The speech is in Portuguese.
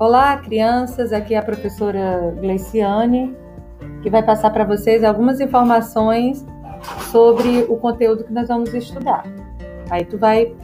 Olá, crianças. Aqui é a professora Gleiciane, que vai passar para vocês algumas informações sobre o conteúdo que nós vamos estudar. Aí tu vai